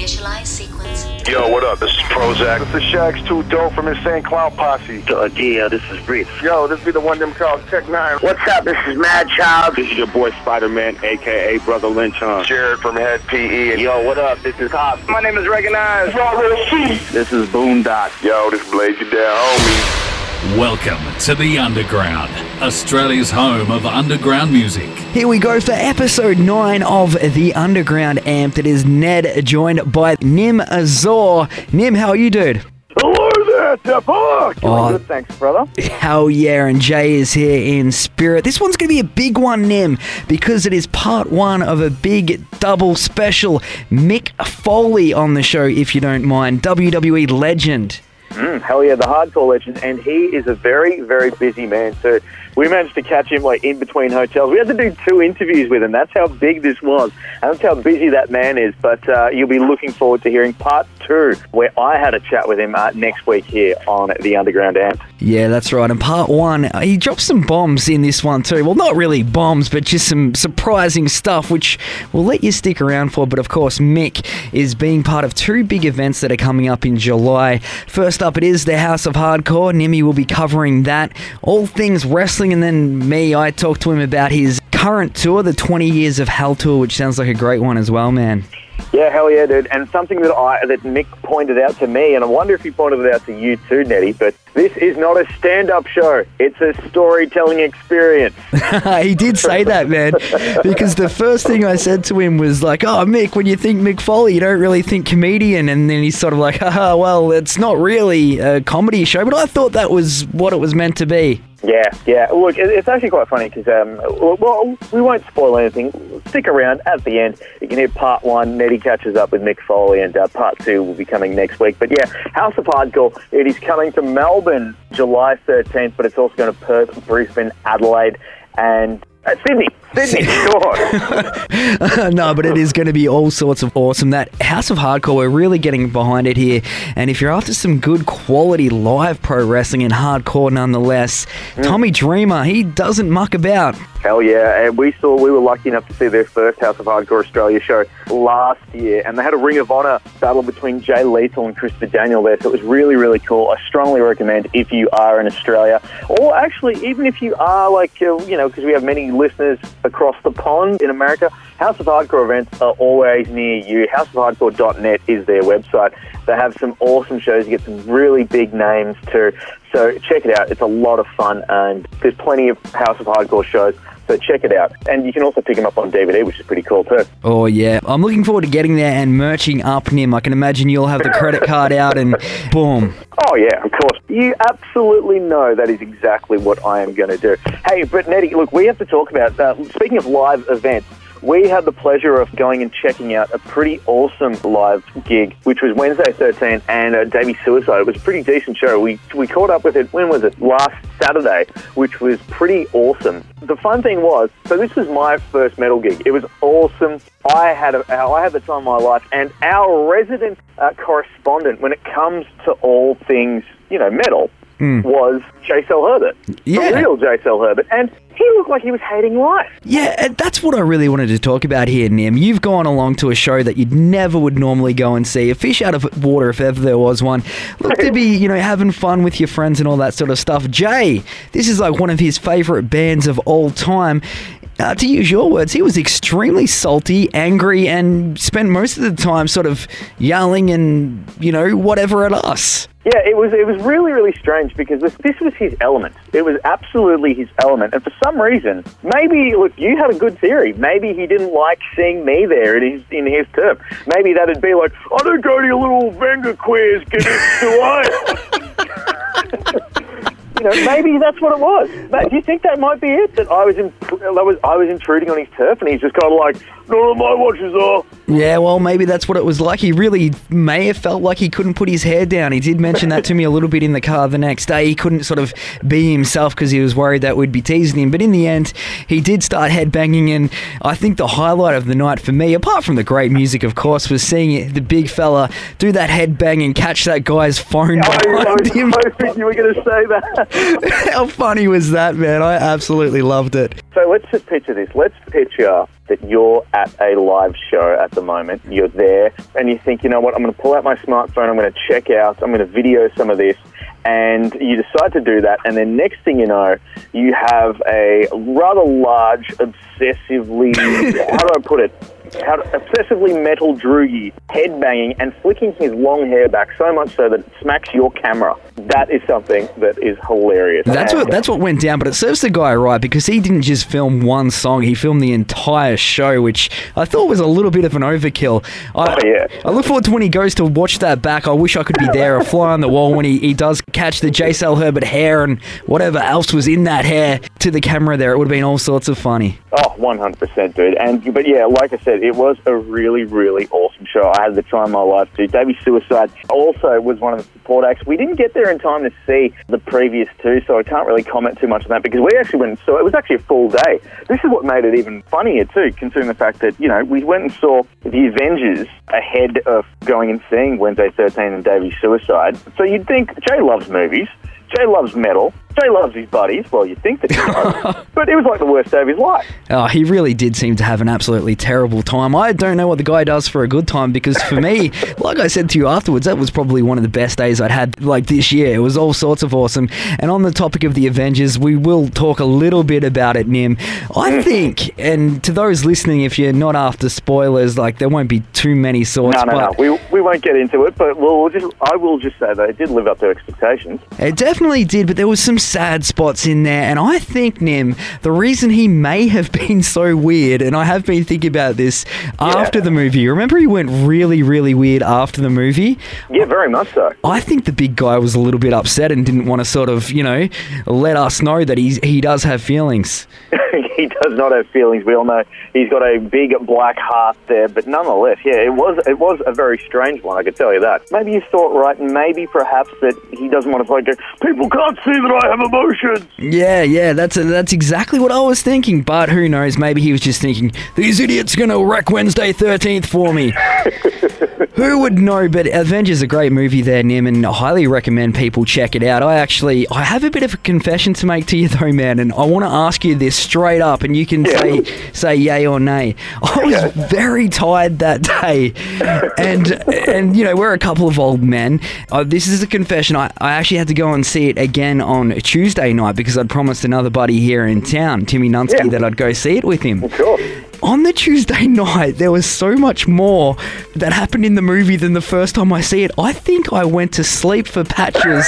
Initialize sequence. Yo, what up? This is Prozak. This is Shags Too Dope from Insane Clown Posse. Uh, yeah, this is Breeze. Yo, this be the one them called Tech Nine. What's up? This is Madchild. This is your boy Spider-Man, aka Brotha Lynch Hung. Jared from Head PE. And Yo, what up? This is Hop. My name is Recognized. This is Boondock. Yo, this Blaze You Down, homie. Welcome to the Underground, Australia's home of underground music. Here we go for episode 9 of The Underground Amped. That is Ned, joined by Nim Azor. Nim, how are you, dude? Hello there, Tepok. Oh. Good, thanks, brother. Hell yeah, and Jay is here in spirit. This one's going to be a big one, Nim, because it is part one of a big double special. Mick Foley on the show, if you don't mind. WWE legend. Mm-hmm. Hell yeah, the hardcore legend, and he is a very, very busy man too. We managed to catch him like in between hotels. We had to do two interviews with him. That's how big this was, and that's how busy that man is. But uh, you'll be looking forward to hearing part two, where I had a chat with him uh, next week here on the Underground Amped. Yeah, that's right. And part one, uh, he dropped some bombs in this one too. Well, not really bombs, but just some surprising stuff, which we'll let you stick around for. But of course, Mick is being part of two big events that are coming up in July. First up, it is the House of Hardcore. Nimi will be covering that. All things wrestling, and then me, I talked to him about his current tour, the 20 Years of Hell tour, which sounds like a great one as well, man. Yeah, hell yeah, dude. And something that I that Mick pointed out to me, and I wonder if he pointed it out to you too, Nettie. But this is not a stand-up show; it's a storytelling experience. he did say that, man, because the first thing I said to him was like, "Oh, Mick, when you think Mick Foley, you don't really think comedian," and then he's sort of like, "Haha, well, it's not really a comedy show," but I thought that was what it was meant to be. Yeah, yeah. Look, it's actually quite funny because, um, well, we won't spoil anything. Stick around at the end. You can hear part one. Nettie catches up with Mick Foley, and uh, part two will be coming next week. But yeah, House of Hardcore. It is coming to Melbourne July 13th, but it's also going to Perth, Brisbane, Adelaide, and uh, Sydney. Sydney, sure. no, but it is going to be all sorts of awesome. That House of Hardcore, we're really getting behind it here. And if you're after some good quality live pro wrestling and hardcore nonetheless, Tommy Dreamer, he doesn't muck about. Hell yeah! And we saw we were lucky enough to see their first House of Hardcore Australia show last year, and they had a Ring of Honor battle between Jay Lethal and Christopher Daniel there. So it was really, really cool. I strongly recommend if you are in Australia, or actually even if you are like uh, you know, because we have many listeners across the pond in America. House of Hardcore events are always near you. HouseofHardcore.net is their website. They have some awesome shows. You get some really big names too. So check it out. It's a lot of fun, and there's plenty of House of Hardcore shows. So check it out. And you can also pick them up on DVD, which is pretty cool too. Oh, yeah. I'm looking forward to getting there and merching up, Nim. I can imagine you'll have the credit card out and boom. Oh yeah, course. You absolutely know that is exactly what I am going to do. Hey, but Nettie, look, we have to talk about. Uh, speaking of live events, we had the pleasure of going and checking out a pretty awesome live gig, which was Wednesday 13 and uh, Davey Suicide. It was a pretty decent show. We we caught up with it. When was it? Last Saturday, which was pretty awesome. The fun thing was, so this was my first metal gig. It was awesome. I had a, I had the time of my life, and our resident uh, correspondent when it comes to all things, you know, metal, was J. Cell Herbert, Yeah. the real J. Cell Herbert, and he looked like he was hating life. Yeah, and that's what I really wanted to talk about here, Nim. You've gone along to a show that you'd never would normally go and see, a fish out of water if ever there was one. Look to be, you know, having fun with your friends and all that sort of stuff. Jay, this is like one of his favourite bands of all time. Uh, to use your words, he was extremely salty, angry, and spent most of the time sort of yelling and, you know, whatever at us. Yeah, it was it was really really strange because this this was his element. It was absolutely his element, and for some reason, maybe look, you had a good theory. Maybe he didn't like seeing me there in his in his term. Maybe that'd be like, I don't go to your little Venga quiz, give it to I. You know, maybe that's what it was. But do you think that might be it? That I was in, I was I was intruding on his turf, and he's just kind of like, none of my watches are. Yeah, well, maybe that's what it was like. He really may have felt like he couldn't put his hair down. He did mention that to me a little bit in the car the next day. He couldn't sort of be himself because he was worried that we'd be teasing him. But in the end, he did start headbanging. And I think the highlight of the night for me, apart from the great music, of course, was seeing the big fella do that headbang and catch that guy's phone I, I was him. hoping you were going to say that. How funny was that, man? I absolutely loved it. So let's just picture this. Let's picture that you're at a live show at the moment. You're there and you think, you know what, I'm going to pull out my smartphone, I'm going to check out, I'm going to video some of this. And you decide to do that, and then next thing you know, you have a rather large, obsessively, how do I put it? How obsessively metal droogie headbanging and flicking his long hair back so much so that it smacks your camera. That is something that is hilarious. That's And- what that's what went down, but it serves the guy right because he didn't just film one song; he filmed the entire show, which I thought was a little bit of an overkill. I, Oh, yeah. I look forward to when he goes to watch that back. I wish I could be there, a fly on the wall when he, he does catch the J. Sal Herbert hair and whatever else was in that hair to the camera. There, it would have been all sorts of funny. Oh, 100%, dude. And But yeah, like I said, it was a really, really awesome show. I had the time of my life, too. Davey Suicide also was one of the support acts. We didn't get there in time to see the previous two, so I can't really comment too much on that because we actually went and saw it. was actually a full day. This is what made it even funnier, too, considering the fact that, you know, we went and saw The Avengers ahead of going and seeing Wednesday 13 and Davey Suicide. So you'd think Jay loves movies. Jay loves metal. Jay loves his buddies. Well, you think that he does. but it was like the worst day of his life. Oh, he really did seem to have an absolutely terrible time. I don't know what the guy does for a good time because for me, like I said to you afterwards, that was probably one of the best days I'd had like this year. It was all sorts of awesome. And on the topic of the Avengers, we will talk a little bit about it, Nim. I mm. think, and to those listening, if you're not after spoilers, like there won't be too many sorts. No, no, no. We, we won't get into it, but we'll just, I will just say that it did live up to expectations. It definitely did, but there was some sad spots in there, and I think Nim, the reason he may have been so weird, and I have been thinking about this after the movie. Remember, he went really, really weird after the movie. Yeah, very much so. I think the big guy was a little bit upset and didn't want to sort of, you know, let us know that he's he does have feelings. he does not have feelings. We all know he's got a big black heart there, but nonetheless, yeah, it was it was a very strange one. I could tell you that. Maybe you thought right, and maybe perhaps that he doesn't want to go. People can't see that I have emotions. Yeah, yeah, that's that's exactly what I was thinking. But who knows? Maybe he was just thinking these idiots are gonna wreck Wednesday Thirteenth for me. who would know? But Avengers a great movie there, Nim, and I highly recommend people check it out. I actually I have a bit of a confession to make to you though, man, and I want to ask you this straight up, and you can Yeah. say say yay or nay. I was very tired that day, and and you know we're a couple of old men. Uh, this is a confession. I, I actually had to go and see it again on Tuesday night because I'd promised another buddy here in town, Timmy Nunsky, Yeah. that I'd go see it with him. Sure. On the Tuesday night, there was so much more that happened in the movie than the first time I see it. I think I went to sleep for patches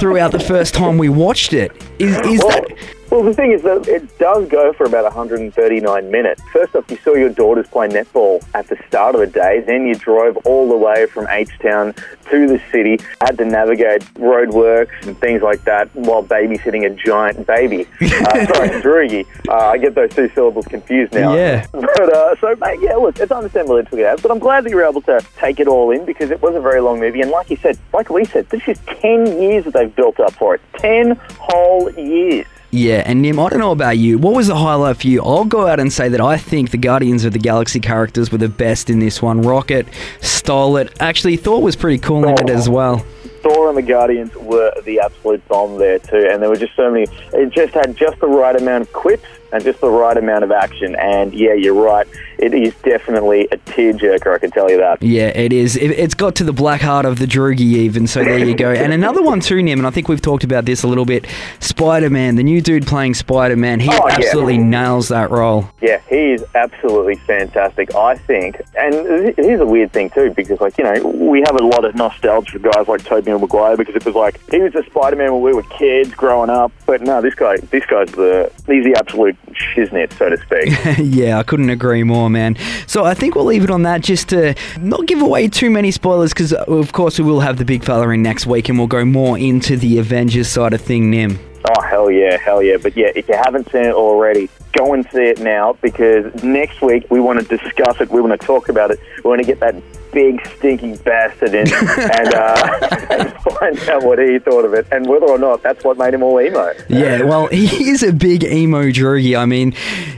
throughout the first time we watched it. Is, is Well, that well, the thing is that it does go for about 139 minutes. First off, you saw your daughters play netball at the start of the day. Then you drove all the way from H-Town to the city, had to navigate roadworks and things like that while babysitting a giant baby. Uh, sorry, Drugi. Uh, I get those two syllables confused now. Yeah. But, uh, so, mate, yeah, look, it's understandable it took it out. But I'm glad that you were able to take it all in because it was a very long movie. And like you said, like we said, this is 10 years that they've built up for it. 10 whole years. Yeah, and Nim, I don't know about you. What was the highlight for you? I'll go out and say that I think the Guardians of the Galaxy characters were the best in this one. Rocket stole it. Actually, Thor was pretty cool in it as oh, well. Thor and the Guardians were the absolute bomb there too, and there were just so many. It just had just the right amount of quips and just the right amount of action. And yeah, you're right. It is definitely a tearjerker. I can tell you that. Yeah, it is. It, has got to the black heart of the Droogie even, so there you go. And another one too, Nim, and I think we've talked about this a little bit. Spider-Man, the new dude playing Spider-Man, he Oh, yeah. absolutely nails that role. Yeah, he is absolutely fantastic. I think, and here's a weird thing too, because like you know, we have a lot of nostalgia for guys like Tobey Maguire because it was like he was the Spider-Man when we were kids growing up. But no, this guy, this guy's the he's the absolute shiznit, so to speak. yeah, I couldn't agree more, man. So I think we'll leave it on that just to not give away too many spoilers because, uh, of course, we will have the big fella in next week and we'll go more into the Avengers side of thing, Nim. Oh hell yeah, hell yeah! But yeah, if you haven't seen it already, go and see it now because next week we want to discuss it. We want to talk about it. We want to get that big stinky bastard in and, uh, and find out what he thought of it and whether or not that's what made him all emo. Yeah, well, he is a big emo droogie. I mean,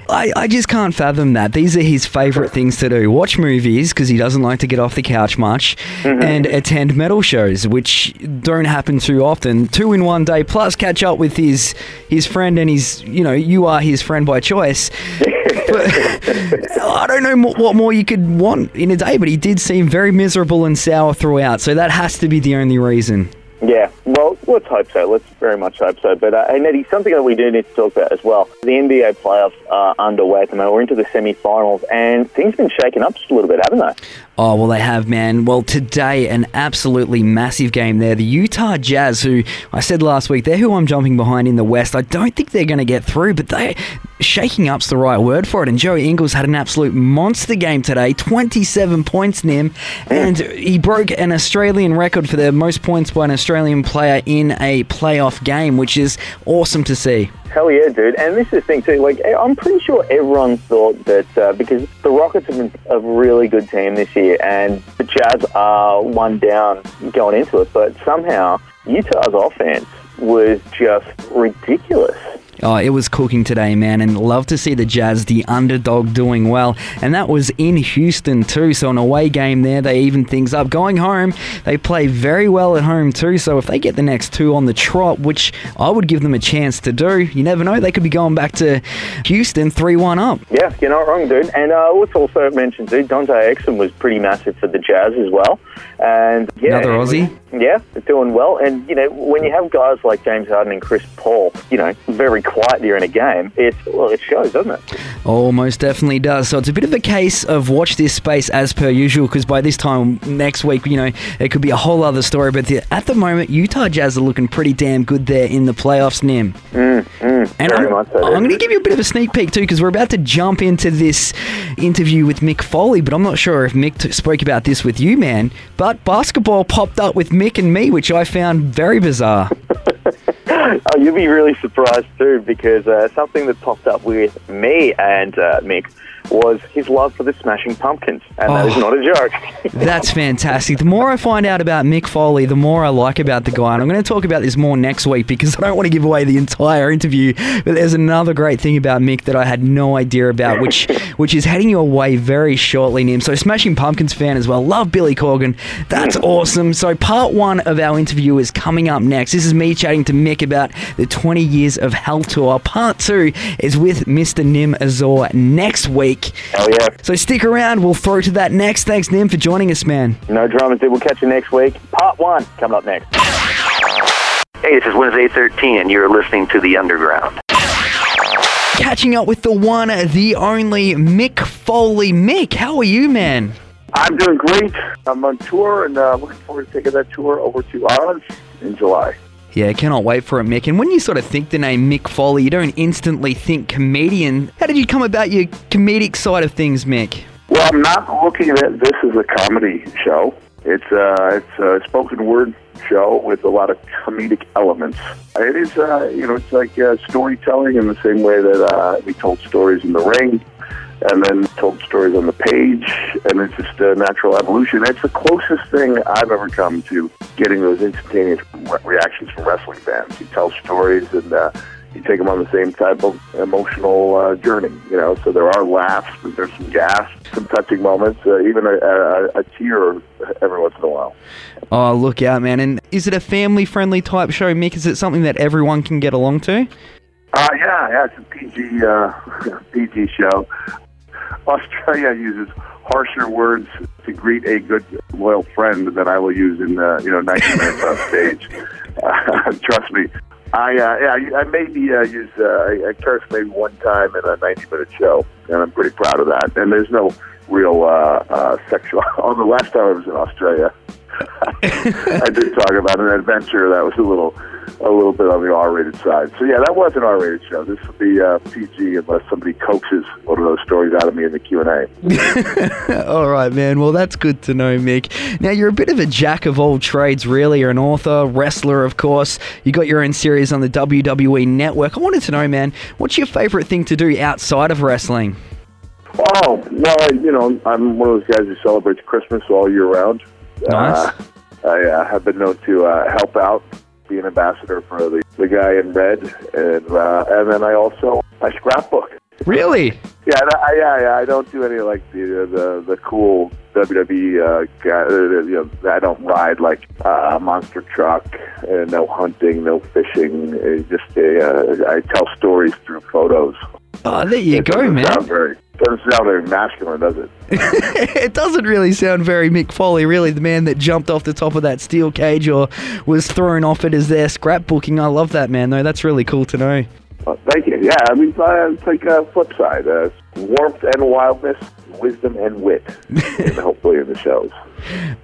I, I just can't fathom that. These are his favourite things to do watch movies, because he doesn't like to get off the couch much, and attend metal shows, which don't happen too often. Two in one day, plus catch up with his, his friend and his, you know, you are his friend by choice. But I don't know what more you could want in a day, but he did seem very miserable and sour throughout, so that has to be the only reason. Yeah, well, let's hope so. Let's very much hope so. But, uh, hey, Nettie, something that we do need to talk about as well. The NBA playoffs are underway at the moment. We're into the semi-finals, and things have been shaken up just a little bit, haven't they? Oh, well, they have, man. Well, today, an absolutely massive game there. The Utah Jazz, who I said last week, they're who I'm jumping behind in the West. I don't think they're going to get through, but they shaking up's the right word for it. And Joey Ingles had an absolute monster game today 27 points, Nim. And he broke an Australian record for the most points by an Australian player in a playoff game, which is awesome to see. Hell yeah, dude. And this is the thing, too. Like, I'm pretty sure everyone thought that uh, because the Rockets have been a really good team this year, and the Jazz are one down going into it, but somehow Utah's offense was just ridiculous. Oh, it was cooking today, man, and love to see the Jazz, the underdog, doing well. And that was in Houston, too. So, an away game there, they even things up. Going home, they play very well at home, too. So, if they get the next two on the trot, which I would give them a chance to do, you never know, they could be going back to Houston 3 1 up. Yeah, you're not wrong, dude. And uh, let's also mention, dude, Dante Exum was pretty massive for the Jazz as well. And yeah, Another Aussie? Yeah, doing well. And, you know, when you have guys like James Harden and Chris Paul, you know, very quiet during a game, it's, well, it shows, doesn't it? Almost definitely does. So it's a bit of a case of watch this space as per usual because by this time next week, you know, it could be a whole other story. But the, at the moment, Utah Jazz are looking pretty damn good there in the playoffs, Nim. Mm, mm, and very I'm, so, I'm going to give you a bit of a sneak peek too because we're about to jump into this interview with Mick Foley, but I'm not sure if Mick t- spoke about this with you, man. But basketball popped up with Mick and me, which I found very bizarre. Oh, you'll be really surprised too, because uh, something that popped up with me and uh, Mick was his love for the Smashing Pumpkins, and that is Oh. not a joke. That's fantastic. The more I find out about Mick Foley, the more I like about the guy. And I'm going to talk about this more next week because I don't want to give away the entire interview. But there's another great thing about Mick that I had no idea about, which which is heading your way very shortly, Nim. So Smashing Pumpkins fan as well. Love Billy Corgan. That's awesome. So part one of our interview is coming up next. This is me chatting to Mick about the 20 years of Hell Tour. Part two is with Mr. Nim Azor next week. Hell yeah. So stick around. We'll throw to that next. Thanks, Nim, for joining us, man. No dramas, dude. We'll catch you next week. Part one coming up next. Hey, this is Wednesday 13, and you're listening to The Underground. Catching up with the one, the only Mick Foley. Mick, how are you, man? I'm doing great. I'm on tour and uh, looking forward to taking that tour over to Oz in July. Yeah, cannot wait for it, Mick. And when you sort of think the name Mick Foley, you don't instantly think comedian. How did you come about your comedic side of things, Mick? Well, I'm not looking at this as a comedy show. It's uh, it's a spoken word show with a lot of comedic elements. It is, uh, you know, it's like uh, storytelling in the same way that uh, we told stories in the ring, and then told stories on the page, and it's just a natural evolution. It's the closest thing I've ever come to getting those instantaneous re- reactions from wrestling fans. You tell stories and. Uh, you take them on the same type of emotional uh, journey, you know. So there are laughs, but there's some gasps, some touching moments, uh, even a, a, a tear every once in a while. Oh, look out, man. And is it a family friendly type show, Mick? Is it something that everyone can get along to? Uh, yeah, yeah, it's a PG, uh, PG show. Australia uses harsher words to greet a good, loyal friend than I will use in, uh, you know, 90 minutes on stage. Uh, trust me. I, uh, yeah, I maybe uh, use, uh, I, curse maybe one time in a 90 minute show, and I'm pretty proud of that. And there's no real, uh, uh, sexual, although last time I was in Australia, I did talk about an adventure that was a little, a little bit on the R-rated side. So yeah, that was an R-rated show. This will be uh, PG unless somebody coaxes one of those stories out of me in the Q and A. All right, man. Well, that's good to know, Mick. Now, you're a bit of a jack of all trades, really. You're an author, wrestler, of course. You got your own series on the WWE Network. I wanted to know, man, what's your favorite thing to do outside of wrestling? Oh, well, I, you know, I'm one of those guys who celebrates Christmas all year round. Nice. Uh, I uh, have been known to uh, help out, be an ambassador for the, the guy in red, and uh, and then I also I scrapbook. Really? Yeah, I, I- yeah, yeah. I don't do any like the the, the cool WWE uh, guy. Uh, you know, I don't ride like uh, a monster truck. Uh, no hunting, no fishing. Uh, just uh, I tell stories through photos. Oh, there you It go, man. Sound very, doesn't sound very masculine, does it? it doesn't really sound very Mick Foley, really, the man that jumped off the top of that steel cage or was thrown off it as their scrapbooking. I love that, man, though. That's really cool to know. Well, thank you. Yeah, I mean, uh, it's like a flip side: uh, warmth and wildness, wisdom and wit, and hopefully in the shows.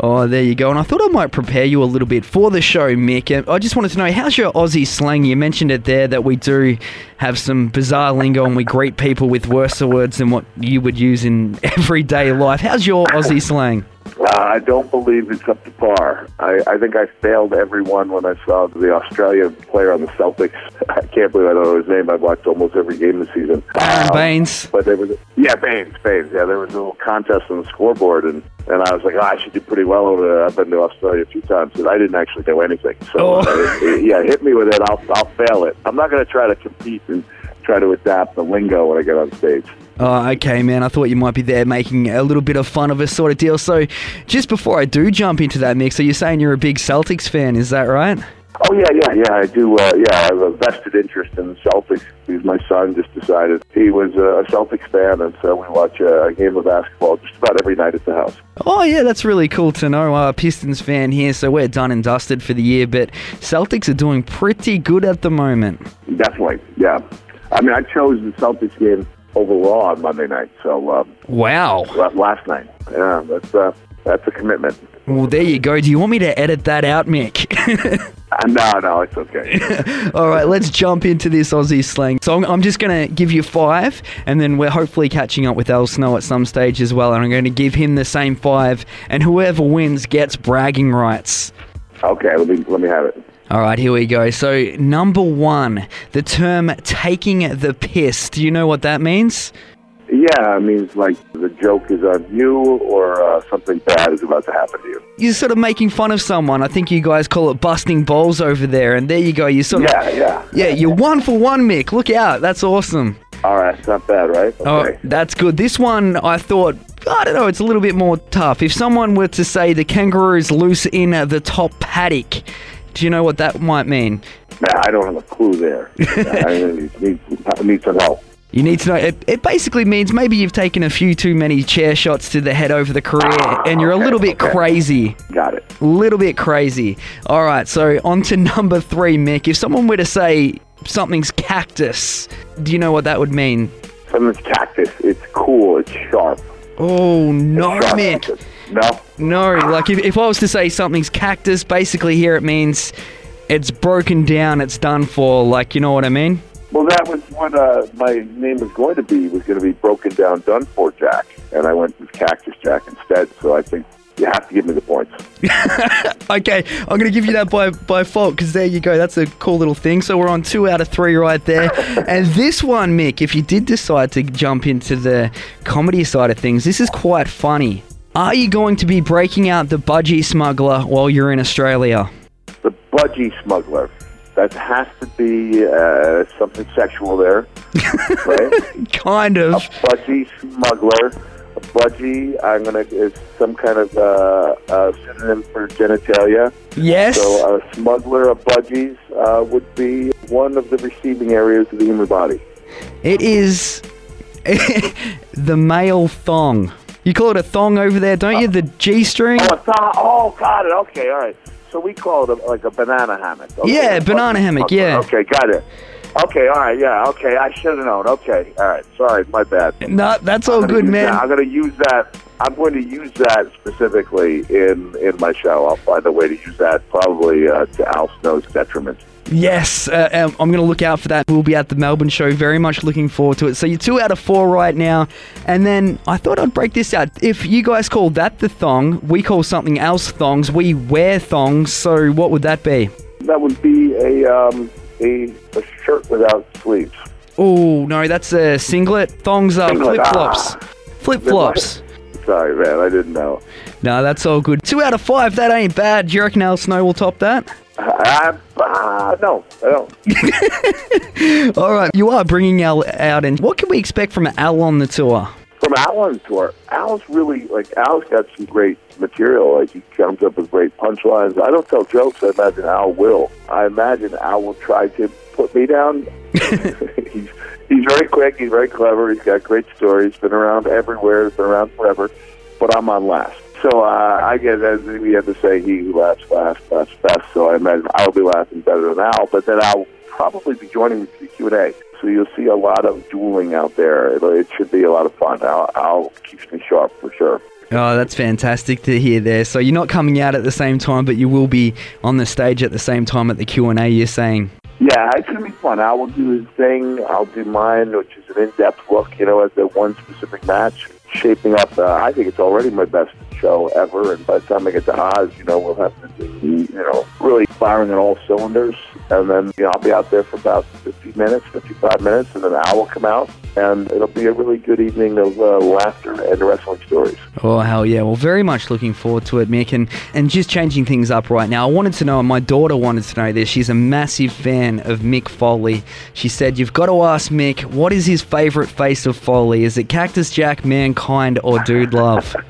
Oh, there you go. And I thought I might prepare you a little bit for the show, Mick. And I just wanted to know, how's your Aussie slang? You mentioned it there that we do have some bizarre lingo and we greet people with worse words than what you would use in everyday life. How's your Aussie slang? Uh, I don't believe it's up to par. I, I think I failed everyone when I saw the Australian player on the Celtics. I can't believe I don't know his name. I've watched almost every game this season. Aron Um, Baynes. But there was, yeah, Baynes, Baynes. Yeah, there was a little contest on the scoreboard, and, and I was like, oh, I should do pretty well over there. I've been to Australia a few times, and I didn't actually know anything. So, Oh. uh, yeah, hit me with it. I'll, I'll fail it. I'm not going to try to compete and try to adapt the lingo when I get on stage. Oh, okay, man. I thought you might be there making a little bit of fun of us, sort of deal. So, just before I do jump into that mix, are you saying you're a big Celtics fan? Is that right? Oh yeah, yeah, yeah. I do. Uh, yeah, I have a vested interest in the Celtics because my son just decided he was uh, a Celtics fan, and so we watch uh, a game of basketball just about every night at the house. Oh, yeah, that's really cool to know. Uh, Pistons fan here, so we're done and dusted for the year, but Celtics are doing pretty good at the moment. Definitely, yeah. I mean, I chose the Celtics game over Raw on Monday night. So uh, Wow. last night, yeah, that's uh, that's a commitment. Well, there you go. Do you want me to edit that out, Mick? Uh, no, no, it's okay. All right, let's jump into this Aussie slang. So I'm, I'm just going to give you five, and then we're hopefully catching up with Al Snow at some stage as well. And I'm going to give him the same five, and whoever wins gets bragging rights. okay, let me let me have it. All right, here we go. So, number one, the term taking the piss. Do you know what that means? Yeah, it means like the joke is on you, or uh, something bad is about to happen to you. You're sort of making fun of someone. I think you guys call it busting balls over there. And there you go. You sort of. Yeah, yeah. Yeah, you're one for one, Mick. Look out. That's awesome. All right, it's not bad, right? Oh, that's good. This one, I thought, I don't know, it's a little bit more tough. If someone were to say the kangaroo's loose in the top paddock, do you know what that might mean? Nah, I don't have a clue there. I need, I need some help. You need to know. It, it basically means maybe you've taken a few too many chair shots to the head over the career, and you're a little bit okay. crazy. Got it. A little bit crazy. All right, so on to number three, Mick. If someone were to say something's cactus, do you know what that would mean? Something's cactus. It's cool. It's sharp. Oh no, Sharp Mick. cactus. No. No, like if, if I was to say something's cactus, basically here it means it's broken down, it's done for. Like, you know what I mean? Well, that was what uh, my name was going to be. Was going to be broken down, done for Jack, and I went with Cactus Jack instead. So I think you have to give me the points. Okay, I'm going to give you that by, by fault because there you go. That's a cool little thing. So we're on two out of three right there. and this one, Mick, if you did decide to jump into the comedy side of things, this is quite funny. Are you going to be breaking out the budgie smuggler while you're in Australia? The budgie smuggler. That has to be uh, something sexual there, right? Kind of. a budgie smuggler. A budgie, I'm gonna is some kind of uh, uh, synonym for genitalia. Yes. So a smuggler of budgies uh, would be one of the receiving areas of the human body. It is the male thong. You call it a thong over there, don't you? The G string? Oh, it's oh, got it. Okay, all right. So we call it a, like a banana hammock. Okay, Yeah, banana hammock, yeah. Okay, got it. Okay, all right, yeah, okay. I should have known. Okay, all right. Sorry, my bad. No, that's all good, man. that- I'm going to use that. I'm going to use that specifically in in my show. I'll find a way to use that probably uh, to Al Snow's detriment. Yes, uh, um, I'm going to look out for that. We'll be at the Melbourne show. Very much looking forward to it. So you're two out of four right now. And then I thought I'd break this out. If you guys call that the thong, we call something else thongs. We wear thongs. So what would that be? That would be a um, a, a shirt without sleeves. Oh, no, that's a singlet. Thongs are flip flops. ah. Flip flops. Sorry, man. I didn't know. No, that's all good. Two out of five. That ain't bad. Do you reckon Al Snow will top that? I, uh, no, I don't. All right, you are bringing Al out, and what can we expect from Al on the tour? From Alan's tour, Al's really like Al's got some great material. Like he comes up with great punchlines. I don't tell jokes. I imagine Al will. I imagine Al will try to put me down. he's he's very quick. He's very clever. He's got great stories. Been around everywhere. He's been around forever. But I'm on last. So uh, I guess as we have to say, he who laughs last laughs best. So I imagine I'll be laughing better than Al. But then I'll probably be joining me for the Q and A. So you'll see a lot of dueling out there. It, it should be a lot of fun. Al, Al keeps me sharp for sure. Oh, that's fantastic to hear there. So you're not coming out at the same time, but you will be on the stage at the same time at the Q and A. You're saying. Yeah, it's gonna be fun. I will do his thing. I'll do mine, which is an in-depth look, you know, at the one specific match. Shaping up, uh, I think it's already my best show ever. And by the time I get to Oz, you know, we'll have to be, you know, really firing on all cylinders. And then, you know, I'll be out there for about 50 minutes, 55 minutes, and then Al will come out. And it'll be a really good evening of uh, laughter and wrestling stories. Oh hell yeah! Well, very much looking forward to it, Mick. And and just changing things up right now. I wanted to know, and my daughter wanted to know this. She's a massive fan of Mick Foley. She said, "You've got to ask Mick what is his favorite face of Foley? Is it Cactus Jack, Mankind, or Dude Love?"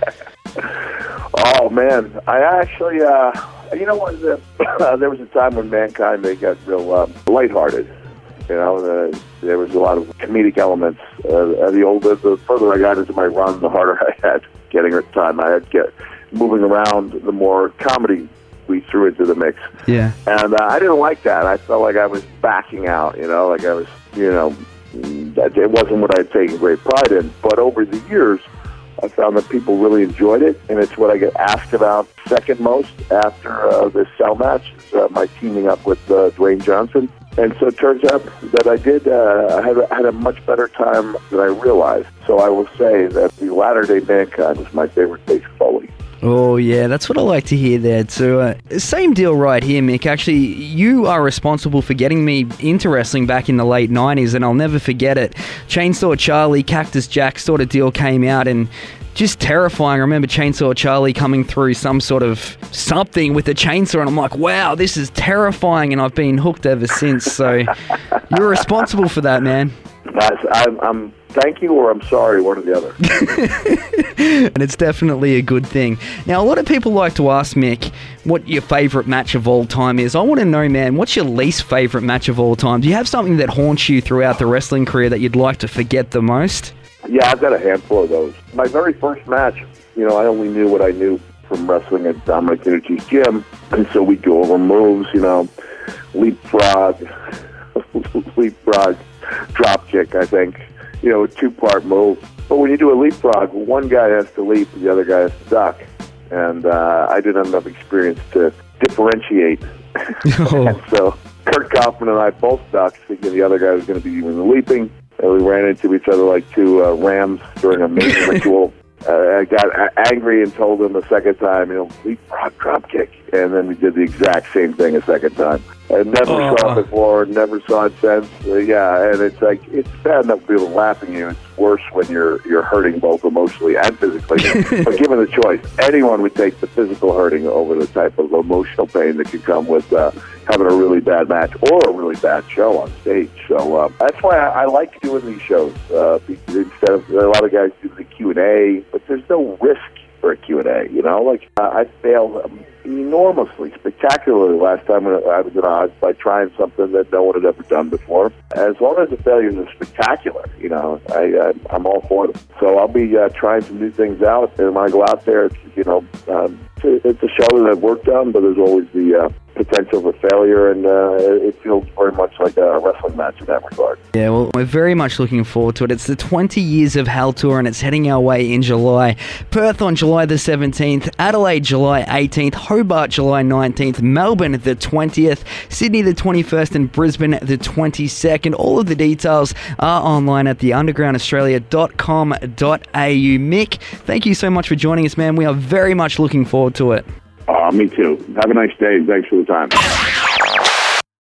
Oh man, I actually, uh, you know what? The, there was a time when mankind they got real um, lighthearted. You know, the, there was a lot of comedic elements. Uh, the older, the further I got into my run, the harder I had getting at time. I had get moving around. The more comedy we threw into the mix, Yeah. and uh, I didn't like that. I felt like I was backing out. You know, like I was, you know, that it wasn't what I had taken great pride in. But over the years, I found that people really enjoyed it, and it's what I get asked about second most after uh, this cell match. Uh, my teaming up with uh, Dwayne Johnson, and so it turns out that I did. Uh, I had, had a much better time than I realized. So I will say that the latter day mankind was my favorite face Foley. Oh yeah, that's what I like to hear there too. Uh, same deal right here, Mick. Actually, you are responsible for getting me into wrestling back in the late '90s, and I'll never forget it. Chainsaw Charlie, Cactus Jack sort of deal came out, and just terrifying. I remember Chainsaw Charlie coming through some sort of something with a chainsaw, and I'm like, wow, this is terrifying, and I've been hooked ever since. So you're responsible for that, man. That's, I'm, I'm thank you or I'm sorry, one or the other. and it's definitely a good thing. Now, a lot of people like to ask Mick what your favourite match of all time is. I want to know, man, what's your least favourite match of all time? Do you have something that haunts you throughout the wrestling career that you'd like to forget the most? Yeah, I've got a handful of those. My very first match, you know, I only knew what I knew from wrestling at Dominic DeNucci's gym, and so we'd go over moves, you know, leapfrog, leapfrog, drop kick, I think, you know, a two-part move. But when you do a leapfrog, one guy has to leap, the other guy has to duck, and uh, I didn't have enough experience to differentiate. and so Kurt Kaufman and I both ducked, thinking the other guy was going to be doing the leaping. And we ran into each other like two uh, rams during a major ritual. Uh, I got angry and told him the second time, you know, leapfrog drop kick. And then we did the exact same thing a second time. I never Oh. saw it before, never saw it since. Uh, yeah, and it's like it's bad enough people laughing at you. It's worse when you're you're hurting both emotionally and physically. but given the choice, anyone would take the physical hurting over the type of emotional pain that can come with uh, having a really bad match or a really bad show on stage. So uh, that's why I, I like doing these shows. Uh, because instead of a lot of guys do the Q and A, but there's no risk for a Q and A. You know, like uh, I failed um, enormously, spectacularly last time when I was at odds by trying something that no one had ever done before. As long as the failures are spectacular, you know, I, I I'm all for them. So I'll be uh, trying some new things out, and when I go out there, it's, you know, um, it's a- it's a show that I've worked on, but there's always the uh, potential for failure, and uh, it feels very much like a wrestling match in that regard. Yeah, well, we're very much looking forward to it. It's the 20 years of Hell Tour and it's heading our way in July. Perth on July the 17th, Adelaide July 18th, Hobart July 19th, Melbourne the 20th, Sydney the 21st, and Brisbane the 22nd. All of the details are online at theundergroundaustralia.com.au. Mick, thank you so much for joining us, man. We are very much looking forward to it. Uh, me too. Have a nice day. Thanks for the time.